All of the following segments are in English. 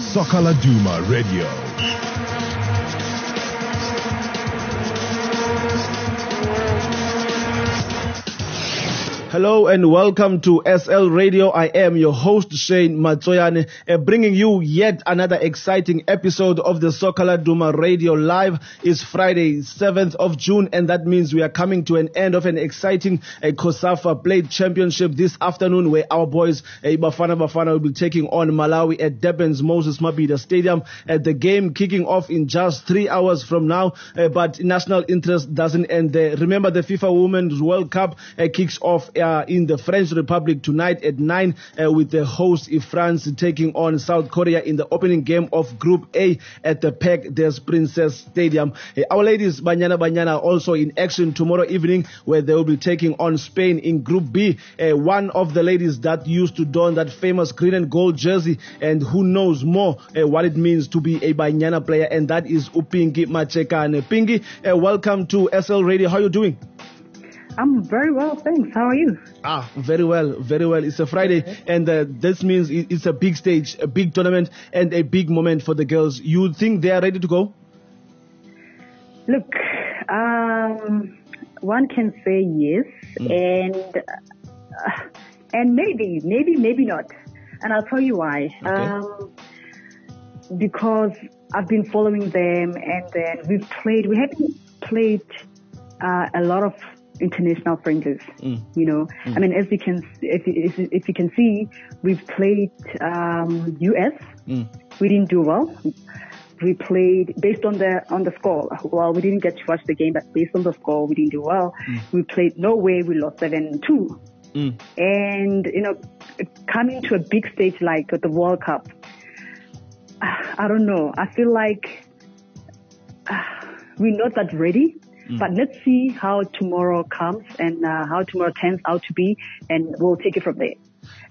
Soccer Laduma Radio. Hello and welcome to SL Radio. I am your host Shane Matsoyane, uh, bringing you yet another exciting episode of the Soccer Laduma Radio Live. It's Friday, 7th of June, and that means we are coming to an end of an exciting uh, COSAFA Plate Championship this afternoon, where our boys uh, Bafana Bafana will be taking on Malawi at Durban's Moses Mabhida Stadium. Uh, the game kicking off in just three hours from now, uh, but national interest doesn't end there. Remember, the FIFA Women's World Cup uh, kicks off uh, in the French Republic tonight at 9 uh, with the host France taking on South Korea in the opening game of Group A at the Parc des Princes Stadium. Uh, our ladies Banyana Banyana also in action tomorrow evening where they will be taking on Spain in Group B. Uh, one of the ladies that used to don that famous green and gold jersey and who knows more uh, what it means to be a Banyana player and that is Upingi Macheka. And Pingi, uh, welcome to SL Radio. How are you doing? I'm very well, thanks. How are you? Ah, very well, very well. It's a Friday, and uh, this means it's a big stage, a big tournament, and a big moment for the girls. You think they are ready to go? Look, um, one can say yes, and uh, and maybe, maybe, maybe not. And I'll tell you why. Okay. Um, because I've been following them, and then we've played. We haven't played uh, a lot of international friendlies. Mm. You know, mm. I mean, as you can, if if, you- if you can see, we've played um, US. Mm. We didn't do well. We played based on the on the score. Well, we didn't get to watch the game, but based on the score, we didn't do well. We played Norway. We lost seven two. And you know, coming to a big stage like the World Cup, I don't know. I feel like uh, we're not that ready. But let's see how tomorrow comes and uh, how tomorrow turns out to be, and we'll take it from there.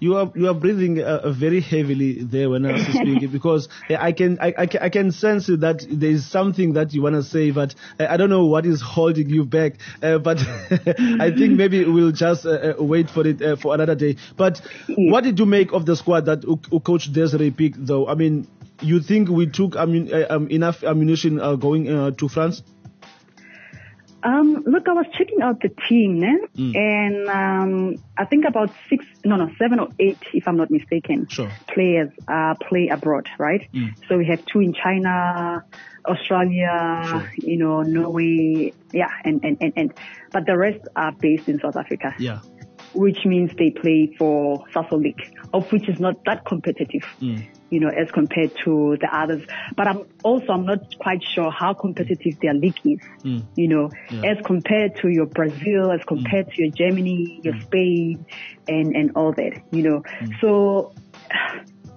You are you are breathing uh, very heavily there when I was speaking because I can I, I can I can sense that there is something that you want to say, but uh, I don't know what is holding you back. Uh, but I think maybe we'll just uh, uh, wait for it uh, for another day. But what did you make of the squad that Coach Desiree picked, though? I mean, you think we took ammun- uh, um, enough ammunition uh, going uh, to France? Um, look, I was checking out the team, eh? and um, I think about six, no, no, seven or eight, if I'm not mistaken, Sure. players uh, play abroad, right? So we have two in China, Australia, Sure. you know, Norway, yeah, and, and, and, and, but the rest are based in South Africa, Yeah. which means they play for Sasol League, of which is not that competitive. You know, as compared to the others, but I'm also I'm not quite sure how competitive their league is you know, Yeah. as compared to your Brazil, as compared to your Germany, your Spain, and, and all that, you know. So,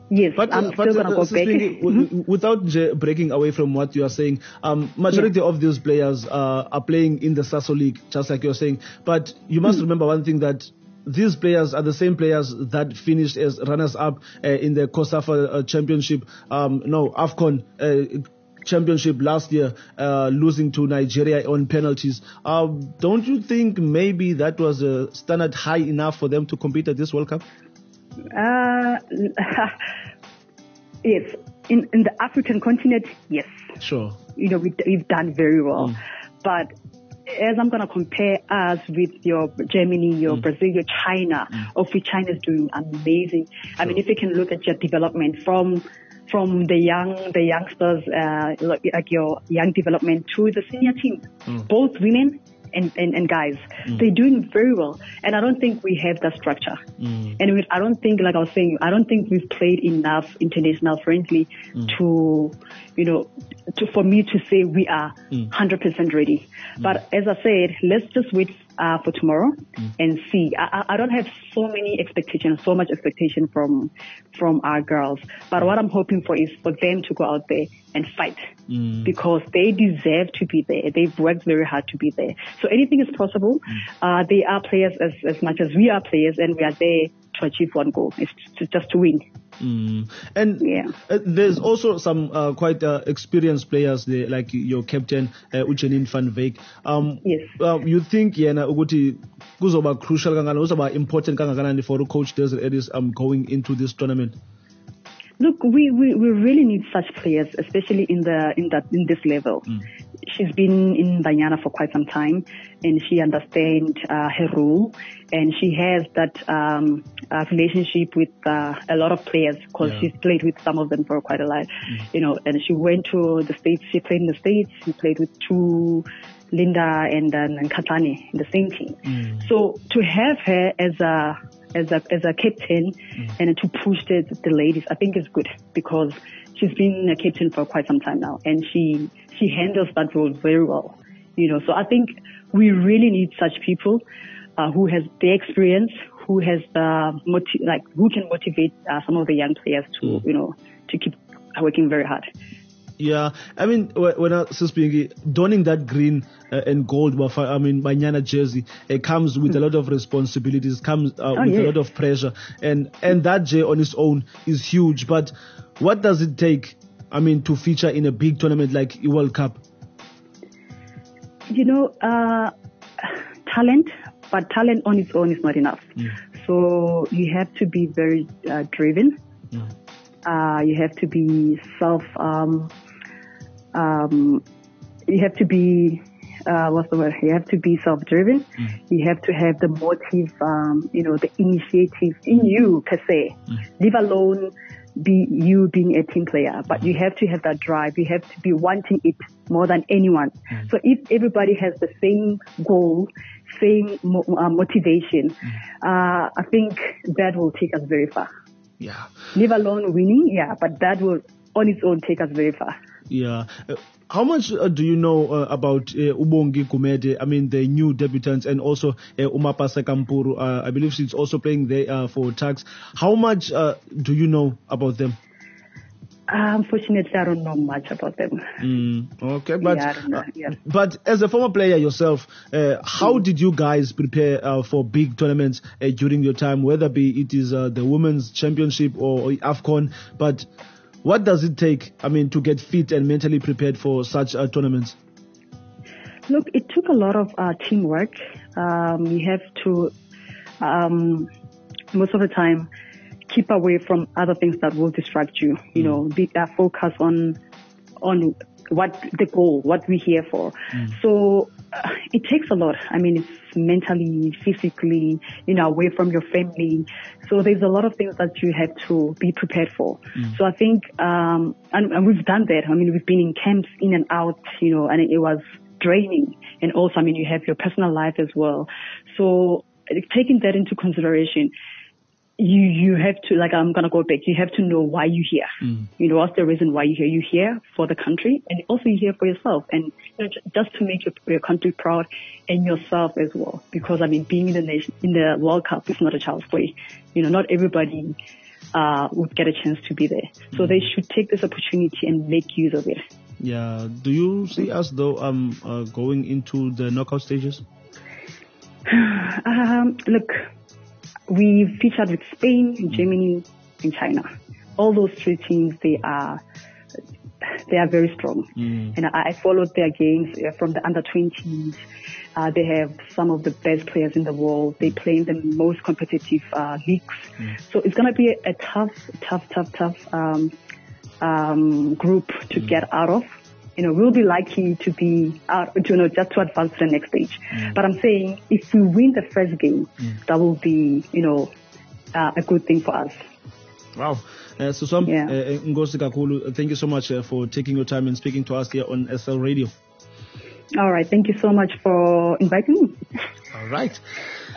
yes, But, I'm uh, still gonna uh, go back. W- w- without j- breaking away from what you are saying, um, majority of these players uh, are playing in the Sasol League, just like you're saying. But you must remember one thing that these players are the same players that finished as runners-up uh, in the COSAFA uh, Championship, um, no, AFCON uh, championship last year, uh, losing to Nigeria on penalties. Uh, don't you think maybe that was a standard high enough for them to compete at this World Cup? Uh, yes, in, in the African continent, yes. Sure. You know, we, we've done very well. Mm. But as I'm going to compare us with your Germany, your Mm. Brazil, your China, of which China is doing amazing. I mean, if you can look at your development from from the young, the youngsters, uh, like, like your young development to the senior team, Mm. both women and, and, and guys, mm. they're doing very well. And I don't think we have that structure. Mm. And we, I don't think, like I was saying, I don't think we've played enough international friendly mm. to, you know, to, for me to say we are mm. 100% ready. But as I said, let's just wait uh, for tomorrow and see. I, I don't have so many expectations, so much expectation from from our girls. But what I'm hoping for is for them to go out there and fight because they deserve to be there. They've worked very hard to be there. So anything is possible. Uh, they are players as, as much as we are players, and we are there to achieve one goal. It's to, just to win. Mm. And Yeah. uh, there's also some uh, quite uh, experienced players there, like your captain uh, Uchenin van Wyk. Um, Yes. uh, you think yena ukuthi kuzoba crucial kangakanani, kuzoba important kangakanani for coach Desiree Ellis um, going into this tournament? Look, we, we, we really need such players, especially in the in that in this level. Mm. She's been in Banyana for quite some time, and she understands uh, her role, and she has that um, uh, relationship with uh, a lot of players because Yeah. she's played with some of them for quite a while, you know. And she went to the states. She played in the states. She played with two. Linda and then and Katani in the same team. So to have her as a as a as a captain and to push the, the ladies, I think is good because she's been a captain for quite some time now, and she she handles that role very well. You know, so I think we really need such people uh, who has the experience, who has the like who can motivate uh, some of the young players to you know to keep working very hard. Yeah, I mean, when I speaking, donning that green uh, and gold, I mean, Banyana jersey, it comes with a lot of responsibilities, comes uh, with a lot of pressure, and and that J on its own is huge. But what does it take? I mean, to feature in a big tournament like the World Cup. you know, uh, talent, but talent on its own is not enough. So you have to be very uh, driven. Uh, you have to be self. Um, um, you have to be. Uh, what's the word? You have to be self-driven. You have to have the motive, um, you know, the initiative in you per se. Leave alone be you being a team player, but you have to have that drive. You have to be wanting it more than anyone. So if everybody has the same goal, same mo- uh, motivation, uh, I think that will take us very far. Yeah, Leave alone winning, yeah, but that will on its own take us very far. Yeah. Uh, how much uh, do you know uh, about uh, Ubongi Gumede? I mean, the new debutants and also uh, Umapasa Kampuru. Uh, I believe she's also playing there uh, for Tax. How much uh, do you know about them? Unfortunately, I don't know much about them. Mm, okay, but Yeah, know, yeah. but as a former player yourself, uh, how did you guys prepare uh, for big tournaments uh, during your time, whether be it is uh, the women's championship or, or Afcon? But what does it take? I mean, to get fit and mentally prepared for such uh, tournaments. Look, it took a lot of uh, teamwork. Um, you have to, um, most of the time, keep away from other things that will distract you. You know, be uh, focus on on what the goal, what we're here for. So uh, it takes a lot. I mean, it's mentally, physically, you know, away from your family. So there's a lot of things that you have to be prepared for. So I think, um, and, and we've done that. I mean, we've been in camps in and out, you know, and it was draining. And also, I mean, you have your personal life as well. So uh, taking that into consideration, you you have to like I'm gonna go back. You have to know why you're here. You know what's the reason why you're here. You're here for the country, and also you're here for yourself, and you know, just to make your, your country proud and yourself as well. Because I mean, being in the nation in the World Cup is not a child's play. You know, not everybody uh, would get a chance to be there. So they should take this opportunity and make use of it. Yeah. Do you see us though um uh, going into the knockout stages? Um, look, we featured with Spain, Germany, and China. All those three teams, they are they are very strong, and I, I followed their games uh, from the under 20s. Uh, they have some of the best players in the world. They play in the most competitive uh, leagues, so it's gonna be a, a tough, tough, tough, tough um, um, group to get out of. You know, we'll be likely to be out, you know, just to advance to the next stage. But I'm saying if we win the first game, that will be, you know, uh, a good thing for us. Wow. Uh, so Swam, Yeah. uh, Ngozi Kakulu, thank you so much uh, for taking your time and speaking to us here on SL Radio. All right. Thank you so much for inviting me. All right.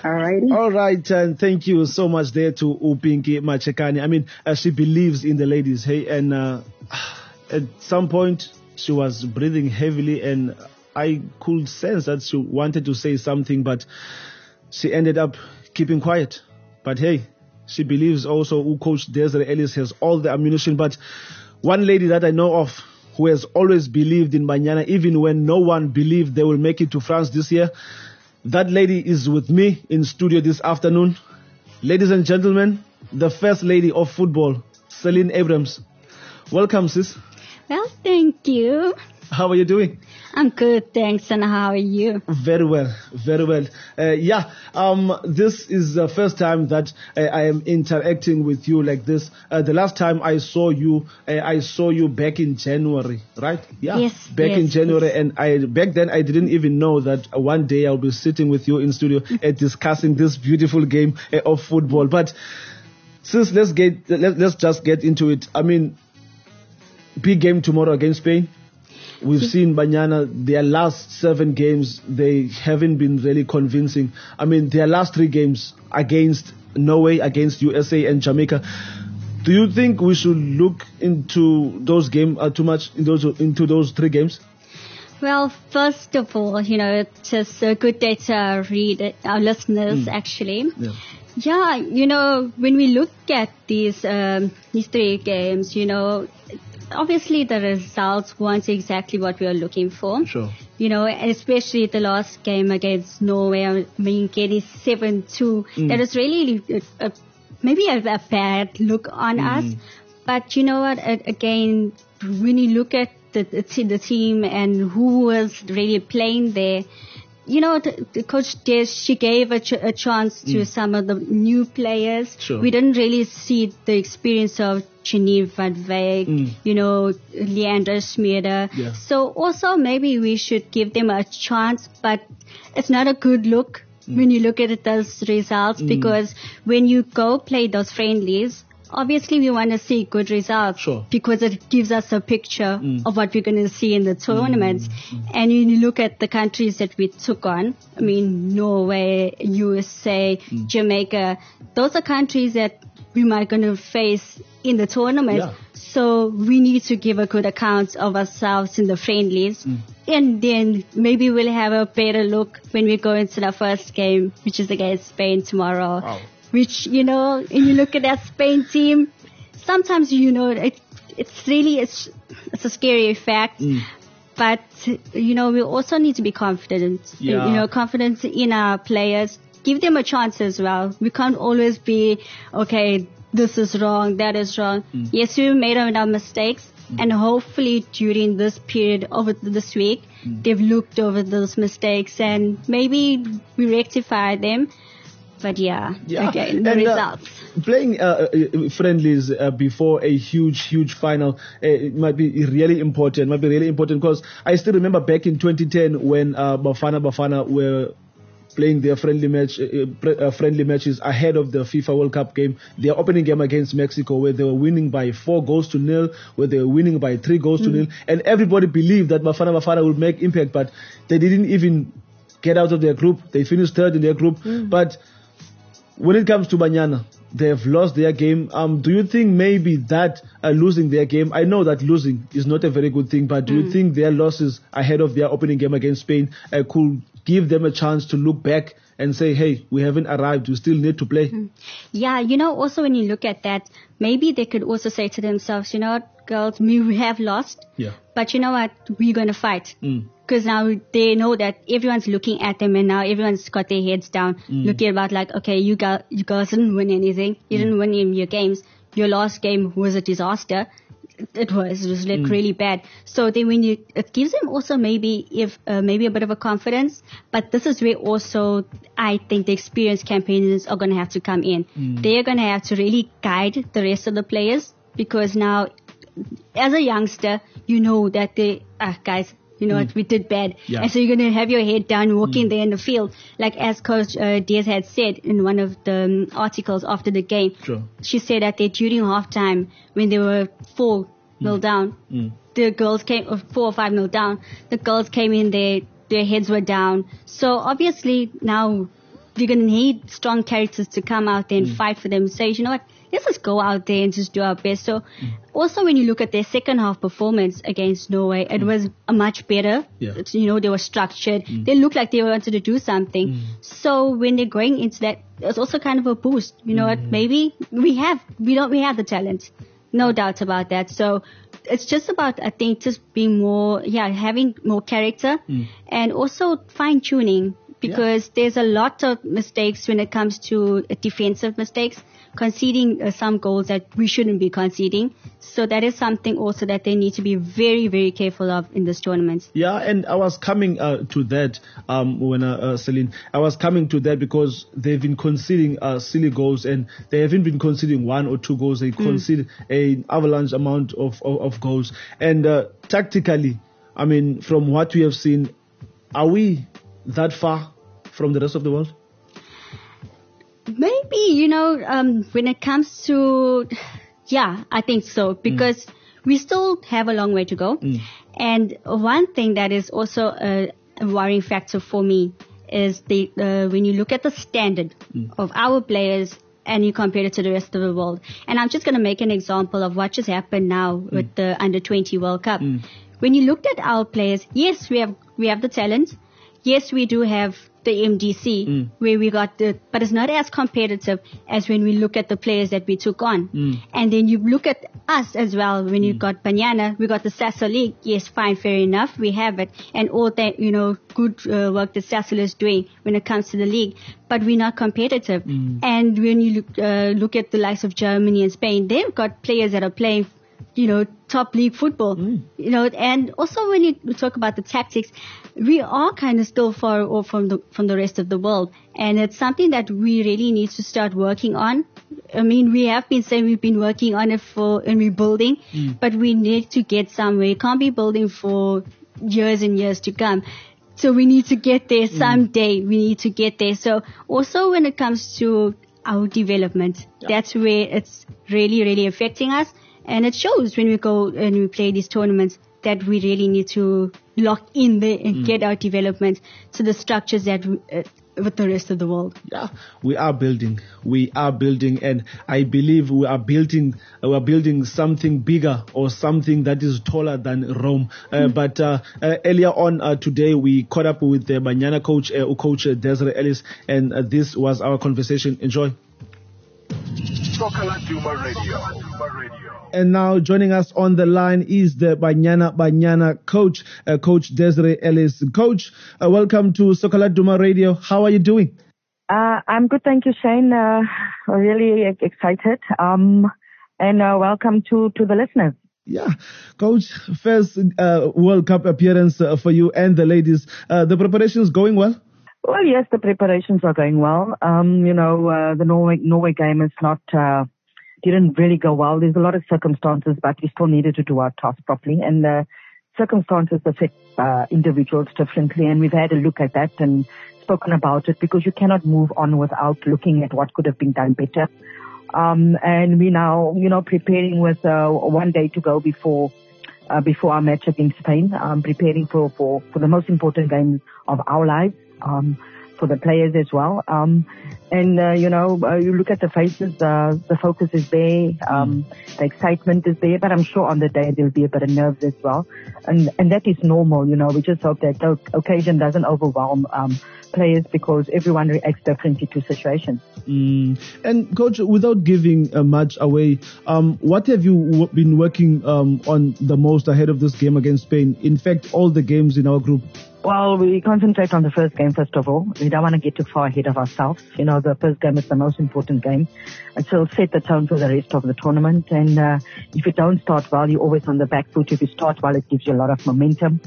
All righty. All right, and thank you so much there to Upinki Machekani. I mean, uh, she believes in the ladies, hey, and uh, at some point she was breathing heavily, and I could sense that she wanted to say something, but she ended up keeping quiet. But hey, she believes also who coach Desiree Ellis has all the ammunition. But one lady that I know of who has always believed in Banyana, even when no one believed they will make it to France this year, that lady is with me in studio this afternoon. Ladies and gentlemen, the first lady of football, Celine Abrams. Welcome, sis. Well, thank you. How are you doing? I'm good, thanks. And how are you? Very well, very well. Uh, yeah, um, this is the first time that uh, I am interacting with you like this. Uh, the last time I saw you, uh, I saw you back in January, right? Yeah, Yes, back in January, yes. and I back then I didn't even know that one day I'll be sitting with you in studio uh, discussing this beautiful game uh, of football. But since let's get let, let's just get into it. I mean, big game tomorrow against Spain. We've seen Banyana, their last seven games, they haven't been really convincing. I mean, their last three games against Norway, against USA and Jamaica. Do you think we should look into those games uh, too much in those into those three games? Well, first of all, you know, it's just a good day to read our listeners, actually. Yeah. Yeah, you know, when we look at these um, these three games, you know, obviously the results weren't exactly what we were looking for. Sure. You know, especially the last game against Norway, I mean, getting 7-2, mm. that is really a, a, maybe a, a bad look on mm. us. But you know what, again, when you look at the, the, the team and who was really playing there, you know, the, the coach Des, she gave a, ch- a chance to mm. some of the new players. Sure. We didn't really see the experience of Janine van Wyk, mm. you know, Leandra Smeda. Yeah. So also maybe we should give them a chance, but it's not a good look mm. when you look at those results because when you go play those friendlies, obviously we want to see good results Sure. because it gives us a picture mm. of what we're going to see in the tournaments. Mm. And when you look at the countries that we took on, I mean, Norway, USA, mm. Jamaica, those are countries that we might going to face in the tournament. Yeah. So we need to give a good account of ourselves in the friendlies. And then maybe we'll have a better look when we go into the first game, which is against Spain tomorrow. Wow. Which, you know, when you look at that Spain team, sometimes, you know, it, it's really, it's, it's a scary fact. Mm. But, you know, we also need to be confident. Yeah. You know, confidence in our players. Give them a chance as well. We can't always be, okay, this is wrong, that is wrong. Mm. Yes, we made our mistakes. Mm. And hopefully during this period over this week, they've looked over those mistakes and maybe we rectify them. But yeah, again, the And, uh, results. playing uh, uh, friendlies uh, before a huge, huge final uh, it might be really important. Might be really important because I still remember back in 2010 when uh, Bafana Bafana were playing their friendly match, uh, uh, uh, friendly matches ahead of the FIFA World Cup game. Their opening game against Mexico, where they were winning by four goals to nil, where they were winning by three goals to nil, and everybody believed that Bafana Bafana would make impact, but they didn't even get out of their group. They finished third in their group, but when it comes to Banyana, they have lost their game. Um, do you think maybe that uh, losing their game? I know that losing is not a very good thing, but do you think their losses ahead of their opening game against Spain uh, could give them a chance to look back and say, "Hey, we haven't arrived. We still need to play." Yeah, you know, also when you look at that, maybe they could also say to themselves, you know what, girls, we have lost, Yeah. but you know what, we're going to fight. Mm. Because now they know that everyone's looking at them and now everyone's got their heads down, looking about like, okay, you got, you guys didn't win anything. You didn't win any of your games. Your last game was a disaster. It was, it was like really bad. So then when you, it gives them also maybe if, uh, maybe a bit of a confidence, but this is where also I think the experienced campaigners are going to have to come in. They're going to have to really guide the rest of the players because now as a youngster, you know that they, ah, guys, you know what, we did bad. Yeah. And so you're going to have your head down walking there in the field. Like as Coach uh, Des had said in one of the um, articles after the game, Sure. she said that they, during halftime, when they were 4 nil down, the girls came, or 4 or 5 nil down, the girls came in there, their heads were down. So obviously now we're going to need strong characters to come out there and mm. fight for them. Say, you know what, let's just go out there and just do our best. So mm. also when you look at their second half performance against Norway, it mm. was a much better. Yeah. You know, they were structured. They looked like they wanted to do something. So when they're going into that, it's also kind of a boost. You know what? Maybe we have, we don't, we have the talent. No doubt about that. So it's just about, I think, just being more, yeah, having more character and also fine tuning because there's a lot of mistakes when it comes to defensive mistakes, conceding uh, some goals that we shouldn't be conceding. So that is something also that they need to be very, very careful of in this tournament. Yeah, and I was coming uh, to that um, when uh, uh, Celine, I was coming to that because they've been conceding uh, silly goals and they haven't been conceding one or two goals. They mm. concede an avalanche amount of, of, of goals. And uh, tactically, I mean, from what we have seen, are we that far from the rest of the world? Maybe, you know, um, when it comes to, yeah, I think so, because mm. we still have a long way to go. Mm. And one thing that is also a, a worrying factor for me is the, uh, when you look at the standard mm. of our players and you compare it to the rest of the world. And I'm just going to make an example of what just happened now mm. with the under 20 World Cup. Mm. When you looked at our players, yes, we have, we have the talent. Yes, we do have the MDC mm. where we got the, but it's not as competitive as when we look at the players that we took on. Mm. And then you look at us as well. When you mm. got Banyana, we got the Sasol League. Yes, fine, fair enough. We have it. And all that, you know, good uh, work that Sasol is doing when it comes to the league. But we're not competitive. Mm. And when you look, uh, look at the likes of Germany and Spain, they've got players that are playing you know, top league football. Mm. You know, and also when you talk about the tactics, we are kind of still far off from the from the rest of the world, and it's something that we really need to start working on. I mean, we have been saying we've been working on it for and we're building, mm. but we need to get somewhere. We can't be building for years and years to come. So we need to get there mm. someday. Mm. We need to get there. So also when it comes to our development, yeah. that's where it's really, really affecting us. And it shows when we go and we play these tournaments that we really need to lock in there and mm. get our development to the structures that uh, with the rest of the world. Yeah, we are building. We are building, and I believe we are building. Uh, we are building something bigger or something that is taller than Rome. Uh, mm. But uh, uh earlier on uh, today, we caught up with the Banyana coach, coach Desiree Ellis, and this was our conversation. Enjoy. Soccer Laduma Radio. And now joining us on the line is the Banyana Banyana coach, uh, Coach Desiree Ellis. Coach, uh, welcome to Soccer Laduma Radio. How are you doing? Uh, I'm good, thank you, Shane. Uh, really excited. Um, and uh, welcome to, to the listeners. Yeah, coach, first uh, World Cup appearance uh, for you and the ladies. Uh, the preparations going well? Well, yes, the preparations are going well. Um, you know, uh, the Norway Norway game is not uh, didn't really go well. There's a lot of circumstances, but we still needed to do our task properly. And the circumstances affect uh, individuals differently. And we've had a look at that and spoken about it because you cannot move on without looking at what could have been done better. Um, and we now, you know, preparing with uh, one day to go before uh, before our match against Spain, um, preparing for, for, for the most important game of our lives. Um, for the players as well. Um, and uh, you know, uh, you look at the faces, uh, the focus is there, um, mm. the excitement is there, but I'm sure on the day there'll be a bit of nerves as well, and and that is normal. You know, we just hope that the occasion doesn't overwhelm um, players because everyone reacts differently to situations. Mm. And coach, without giving uh, much away, um, what have you w- been working um, on the most ahead of this game against Spain? In fact, all the games in our group. Well, we concentrate on the first game first of all. We don't want to get too far ahead of ourselves. You know, the first game is the most important game. It will set the tone for the rest of the tournament. And uh, if you don't start well, you're always on the back foot. If you start well, it gives you a lot of momentum.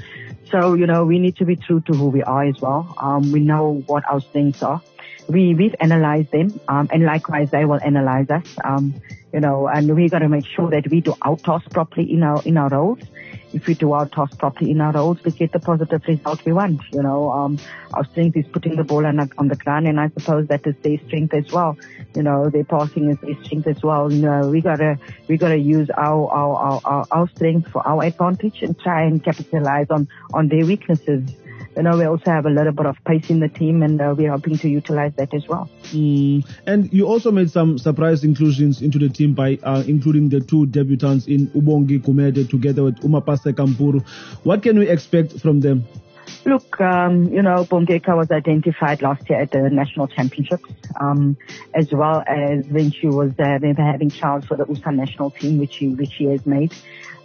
So, you know, we need to be true to who we are as well. Um, we know what our strengths are. We, we've analyzed them, um, and likewise they will analyze us. Um, you know, and we got to make sure that we do our task properly in our, in our roles if we do our task properly in our roles, we get the positive result we want. You know, um, our strength is putting the ball on, on the ground, and I suppose that is their strength as well. You know, their passing is their strength as well. You know, we gotta we gotta use our our our, our strength for our advantage and try and capitalize on on their weaknesses you know, we also have a little bit of pace in the team and uh, we're hoping to utilize that as well. Mm. And you also made some surprise inclusions into the team by uh, including the two debutants in Ubongi Gumede together with Umapase Kampuru. What can we expect from them? Look, um, you know, Bongeka was identified last year at the national championships, um, as well as when she was were having trials for the USA national team, which she, which she has made.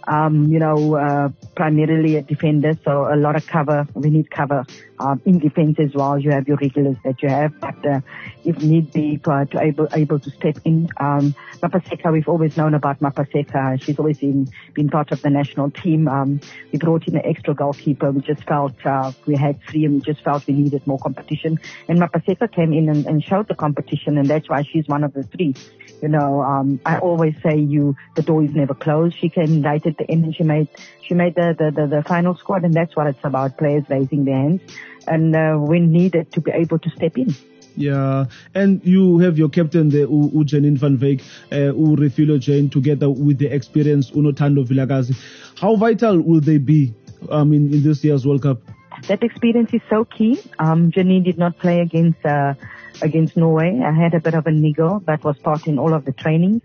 Um, you know, uh, primarily a defender, so a lot of cover. We need cover um, in defense as well. You have your regulars that you have, but uh, if need be, to, to able able to step in. Um, Mapaseka, we've always known about Mapaseka. She's always been been part of the national team. Um, we brought in an extra goalkeeper. We just felt uh, we had three, and we just felt we needed more competition. And Mapaseka came in and, and showed the competition, and that's why she's one of the three. You know, um, I always say you the door is never closed. She came right the end, and she made she made the the, the, the final squad, and that's what it's about: players raising their hands, and uh, when needed to be able to step in. Yeah, and you have your captain there, U, U Janine van Wyk, uh, U Refiloe Jane, together with the experienced Uno Tando Vilakazi. How vital will they be um, in, in this year's World Cup? That experience is so key. Um, Janine did not play against uh, against Norway. I had a bit of a niggle, but was part in all of the trainings.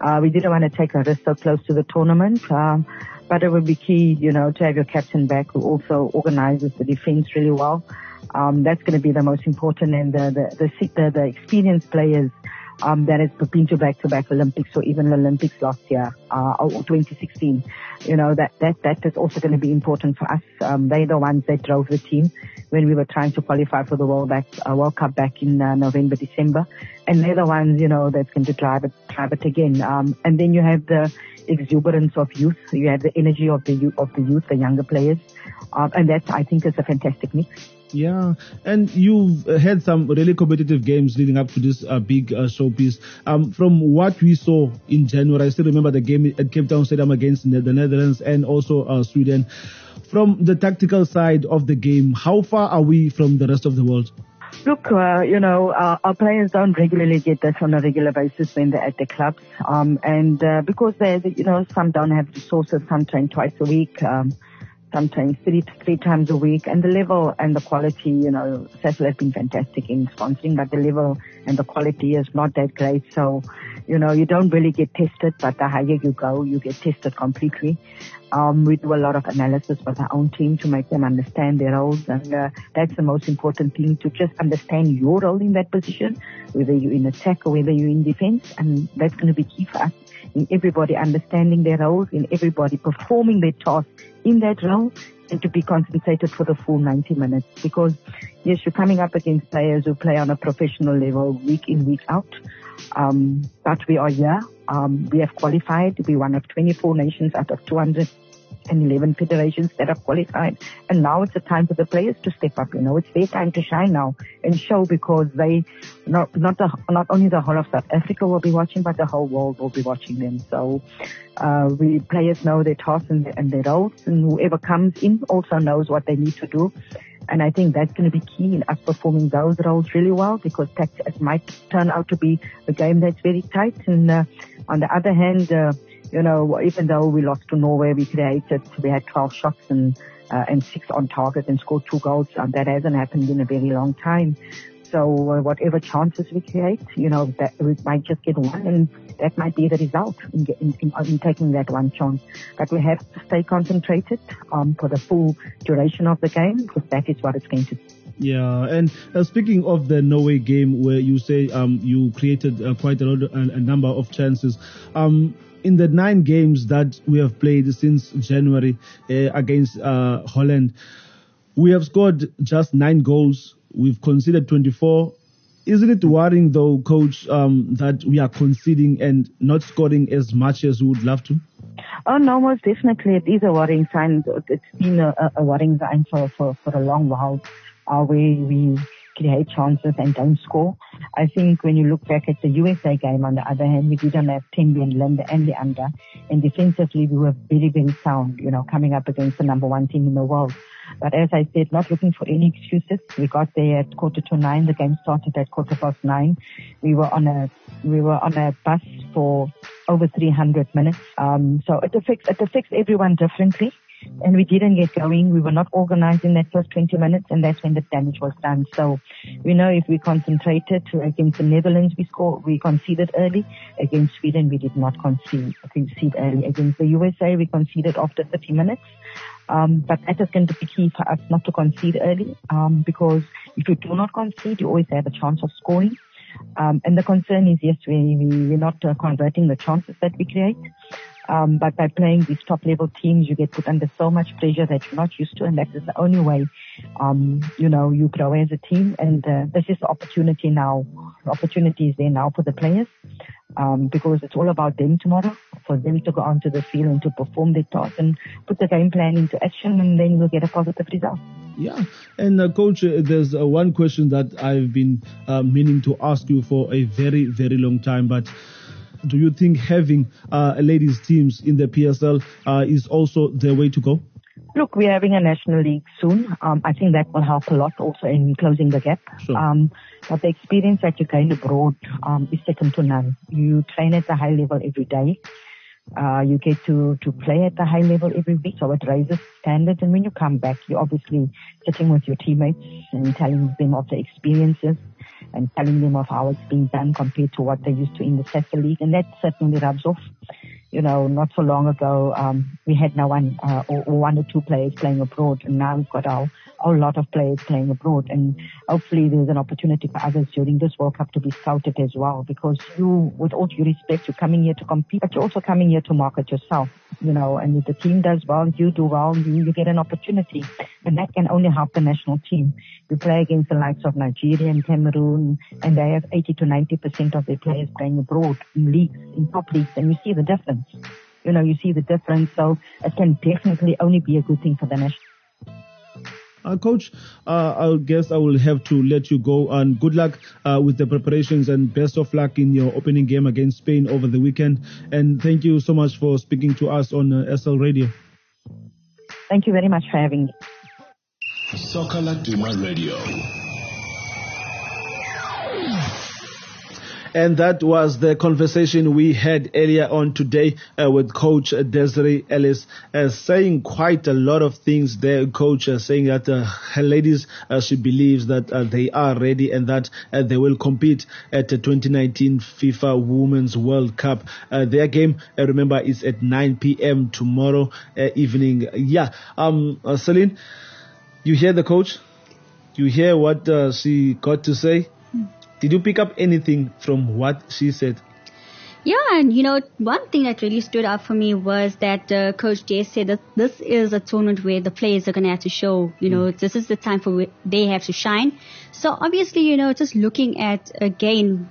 Uh, we didn't want to take a risk so close to the tournament. Um, but it would be key, you know, to have your captain back who also organizes the defense really well. Um, that's going to be the most important and the, the, the, the, the experienced players um, that has been to back-to-back Olympics or even Olympics last year, uh, or 2016. You know, that, that, that is also going to be important for us. Um, they're the ones that drove the team when we were trying to qualify for the World, back, uh, World Cup back in uh, November, December. And they're the ones, you know, that's going to drive it, drive it again. Um, and then you have the exuberance of youth. You have the energy of the of the youth, the younger players. Um, and that, I think, is a fantastic mix. Yeah, and you've had some really competitive games leading up to this uh, big uh, showpiece. Um, from what we saw in January, I still remember the game at Cape Town Stadium against the Netherlands and also uh, Sweden. From the tactical side of the game, how far are we from the rest of the world? Look, uh, you know, uh, our players don't regularly get this on a regular basis when they're at the clubs. Um, and uh, because they, you know, some don't have resources, some train twice a week. Um, sometimes three three times a week. And the level and the quality, you know, Sasol has been fantastic in sponsoring, but the level and the quality is not that great. So, you know, you don't really get tested, but the higher you go, you get tested completely. Um, we do a lot of analysis with our own team to make them understand their roles, and uh, that's the most important thing to just understand your role in that position, whether you're in attack or whether you're in defense, and that's going to be key for us in everybody understanding their roles, in everybody performing their task in that role and to be concentrated for the full 90 minutes because yes, you're coming up against players who play on a professional level week in, week out. Um, but we are here. Um, we have qualified. We're one of 24 nations out of 200 and 11 federations that are qualified. And now it's a time for the players to step up. You know, it's their time to shine now and show because they, not, not, the, not only the whole of South Africa will be watching, but the whole world will be watching them. So, uh, we players know their tasks and, and their roles and whoever comes in also knows what they need to do. And I think that's going to be key in us performing those roles really well because it might turn out to be a game that's very tight. And uh, on the other hand, uh, you know, even though we lost to Norway, we created, we had 12 shots and, uh, and six on target and scored two goals. Um, that hasn't happened in a very long time. So uh, whatever chances we create, you know, that we might just get one and that might be the result in, in, in, in taking that one chance. But we have to stay concentrated, um, for the full duration of the game because that is what it's going to be. Yeah, and uh, speaking of the Norway game, where you say um, you created uh, quite a lot, a, a, number of chances. Um, in the nine games that we have played since January uh, against uh, Holland, we have scored just nine goals. We've conceded 24. Isn't it worrying, though, Coach, um, that we are conceding and not scoring as much as we would love to? Oh no, most definitely it is a worrying sign. It's been a, a worrying sign for, for, for a long while. Uh, we we create chances and don't score. I think when you look back at the USA game, on the other hand, we didn't have Thembi and Linde and Leandra. And defensively, we were very, very sound, you know, coming up against the number one team in the world. But as I said, not looking for any excuses. We got there at quarter to nine. The game started at quarter past nine. We were on a, we were on a bus for over 300 minutes. Um, so it affects, it affects everyone differently and we didn't get going. We were not organized in that first 20 minutes, and that's when the damage was done. So, we know if we concentrated against the Netherlands, we scored, we conceded early. Against Sweden, we did not concede, concede early. Against the USA, we conceded after 30 minutes. Um, but that is going to be key for us not to concede early, um, because if you do not concede, you always have a chance of scoring. Um, and the concern is, yes, we, we, we're not uh, converting the chances that we create. Um, but by playing these top level teams, you get put under so much pressure that you're not used to, and that is the only way, um, you know, you grow as a team. And uh, this is the opportunity now. The opportunity is there now for the players um, because it's all about them tomorrow, for them to go onto the field and to perform their task and put the game plan into action, and then we'll get a positive result. Yeah, and uh, coach, uh, there's uh, one question that I've been uh, meaning to ask you for a very, very long time, but do you think having uh, ladies teams in the PSL uh, is also the way to go? Look, we're having a national league soon. Um, I think that will help a lot also in closing the gap. Sure. Um, but the experience that you gain abroad um, is second to none. You train at a high level every day. Uh, you get to, to play at the high level every week, so it raises standards. And when you come back, you're obviously sitting with your teammates and telling them of the experiences and telling them of how it's been done compared to what they used to in the SAFA league. And that certainly rubs off. You know, not so long ago, um, we had now one, uh, or, or one or two players playing abroad, and now we've got our a lot of players playing abroad and hopefully there's an opportunity for others during this World Cup to be scouted as well because you, with all due respect, you're coming here to compete, but you're also coming here to market yourself, you know, and if the team does well, you do well, you, you get an opportunity and that can only help the national team. You play against the likes of Nigeria and Cameroon and they have 80 to 90% of their players playing abroad in leagues, in top leagues and you see the difference. You know, you see the difference. So it can definitely only be a good thing for the national uh, Coach, uh, I guess I will have to let you go. And good luck uh, with the preparations and best of luck in your opening game against Spain over the weekend. And thank you so much for speaking to us on uh, SL Radio. Thank you very much for having me. Soccer Laduma Radio. And that was the conversation we had earlier on today uh, with Coach Desiree Ellis, uh, saying quite a lot of things there. Coach uh, saying that uh, her ladies, uh, she believes that uh, they are ready and that they will compete at the 2019 FIFA Women's World Cup. their game, remember, is at 9 p.m. tomorrow evening. Yeah, um, Celine, you hear the coach? You hear what she got to say? Did you pick up anything from what she said? Yeah, and you know, one thing that really stood out for me was that uh, Coach Jay said that this is a tournament where the players are going to have to show, you know, mm. this is the time for where they have to shine. So obviously, you know, just looking at, again,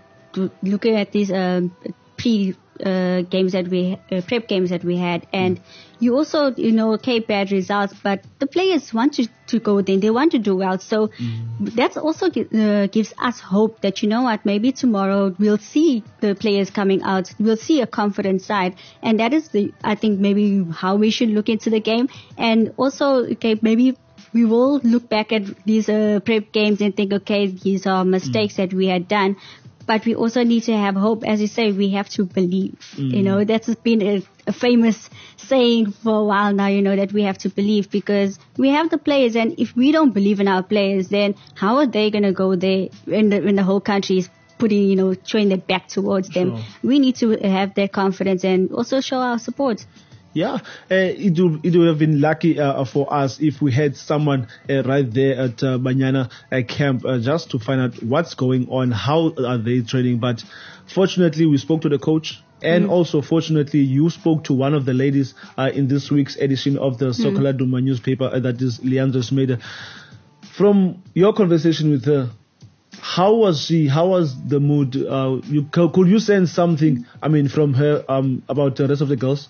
looking at these um, pre uh, games that we uh, prep games that we had, and you also you know okay bad results, but the players want to to go there, they want to do well. So mm. that's also uh, gives us hope that you know what maybe tomorrow we'll see the players coming out, we'll see a confident side, and that is the I think maybe how we should look into the game, and also okay maybe we will look back at these uh, prep games and think, okay, these are mistakes mm. that we had done but we also need to have hope. As you say, we have to believe. Mm. You know, that's been a, a, famous saying for a while now, you know, that we have to believe because we have the players and if we don't believe in our players, then how are they going to go there when the, when the whole country is putting, you know, showing their back towards them? We need to have that confidence and also show our support. Yeah, uh, it would it would have been lucky uh, for us if we had someone uh, right there at uh, Banyana uh, camp uh, just to find out what's going on, how are they training. But fortunately, we spoke to the coach. And mm. also, fortunately, you spoke to one of the ladies uh, in this week's edition of the mm. Duma Laduma newspaper, that is Leandra Smeda. From your conversation with her, how was she? How was the mood? you, could you sense something? I mean, from her um, about the rest of the girls?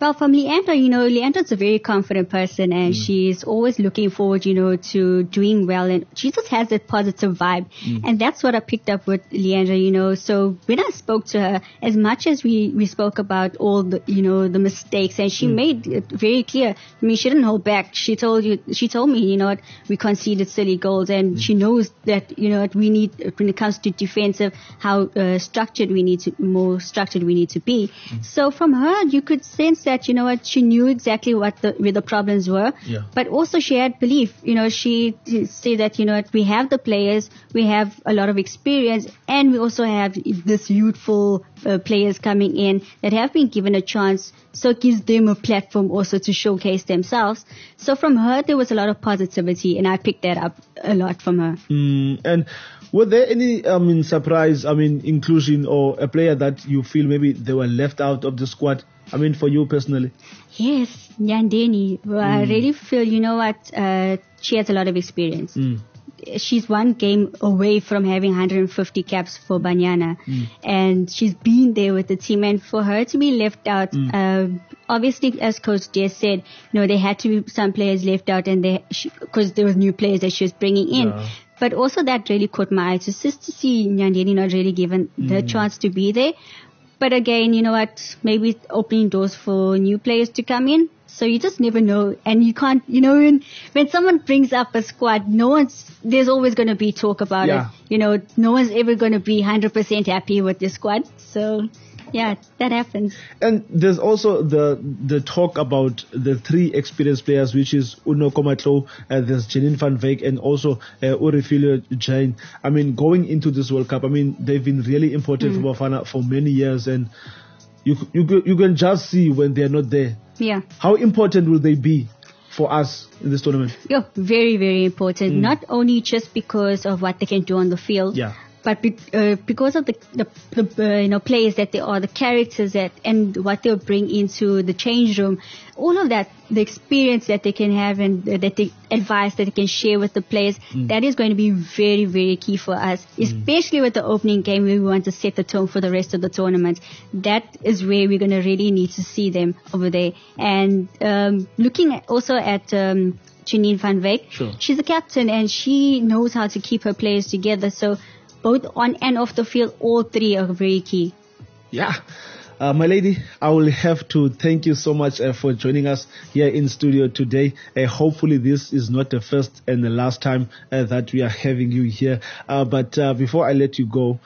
Well, from Leandra, you know, Leandra's a very confident person and mm. she's always looking forward, you know, to doing well and she just has that positive vibe. Mm. And that's what I picked up with Leandra, you know. So when I spoke to her, as much as we, we spoke about all the, you know, the mistakes and she mm. made it very clear. I mean, she didn't hold back. She told you, she told me, you know, we conceded silly goals and mm. she knows that, you know, what, we need, when it comes to defensive, how uh, structured we need to, more structured we need to be. Mm. So from her, you could sense that that, you know what, she knew exactly what the, where the problems were. Yeah. But also she had belief. You know, she said that, you know what, we have the players, we have a lot of experience, and we also have this youthful uh, players coming in that have been given a chance. So it gives them a platform also to showcase themselves. So from her, there was a lot of positivity, and I picked that up a lot from her. Mm, and were there any, I mean, surprise, I mean, inclusion or a player that you feel maybe they were left out of the squad I mean, for you personally. Yes, Nyandeni. Well, I hmm. really feel, you know what, uh, she has a lot of experience. Hmm. She's one game away from having 150 caps for Banyana. Hmm. And she's been there with the team. And for her to be left out, uh, obviously, as Coach Jess said, you know, there had to be some players left out and they, because there was new players that she was bringing in. Yeah. But also that really caught my eye. So just to see Nyandeni not really given the chance to be there. But again, you know what? Maybe it's opening doors for new players to come in. So you just never know. And you can't, you know, when, when someone brings up a squad, no one's, there's always going to be talk about Yeah. it. You know, no one's ever going to be 100% happy with the squad. So yeah, that happens. And there's also the the talk about the three experienced players, which is Noko Matlou, uh, there's Janine van Wyk, and also uh, Refiloe Jane. I mean, going into this World Cup, I mean, they've been really important for Bafana for many years, and you you you can just see when they're not there. Yeah. How important will they be for us in this tournament? Yeah, very, very important. Not only just because of what they can do on the field, Yeah. But be, uh, because of the, the, the uh, you know players that they are, the characters that, and what they'll bring into the change room, all of that, the experience that they can have and uh, that they advice that they can share with the players, that is going to be very, very key for us, especially with the opening game where we want to set the tone for the rest of the tournament. That is where we're going to really need to see them over there. And um, looking at, also at um, Janine van Wyk, Sure. she's a captain and she knows how to keep her players together. So both on and off the field, all three are very key. Yeah. Uh, my lady, I will have to thank you so much uh, for joining us here in studio today. Uh, hopefully this is not the first and the last time uh, that we are having you here. Uh, but uh, before I let you go,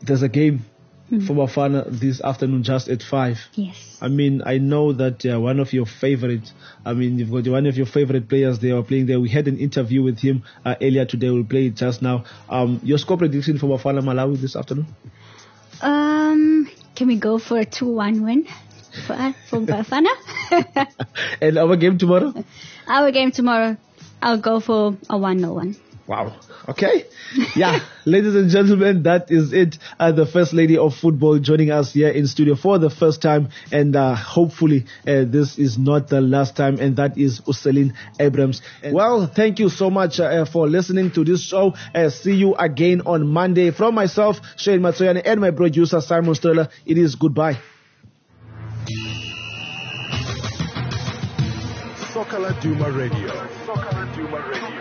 there's a game for Bafana this afternoon just at 5. Yes. I mean, I know that uh, one of your favorite, I mean, you've got one of your favorite players they are playing there. We had an interview with him uh, earlier today. We'll play it just now. Um, your score prediction for Bafana Malawi this afternoon? Um, can we go for a 2-1 win for, us- for Bafana? and our game tomorrow? Our game tomorrow, I'll go for a 1-0-1. Wow. Okay. Yeah. Ladies and gentlemen, that is it. Uh, the first lady of football joining us here in studio for the first time. And, uh, hopefully, uh, this is not the last time. And that is Uselin Abrams. And well, thank you so much uh, for listening to this show. Uh, see you again on Monday. From myself, Shane Matsoyane, and my producer, Simon Sterler, it is goodbye. Soccer Laduma Radio. Soccer Laduma Radio.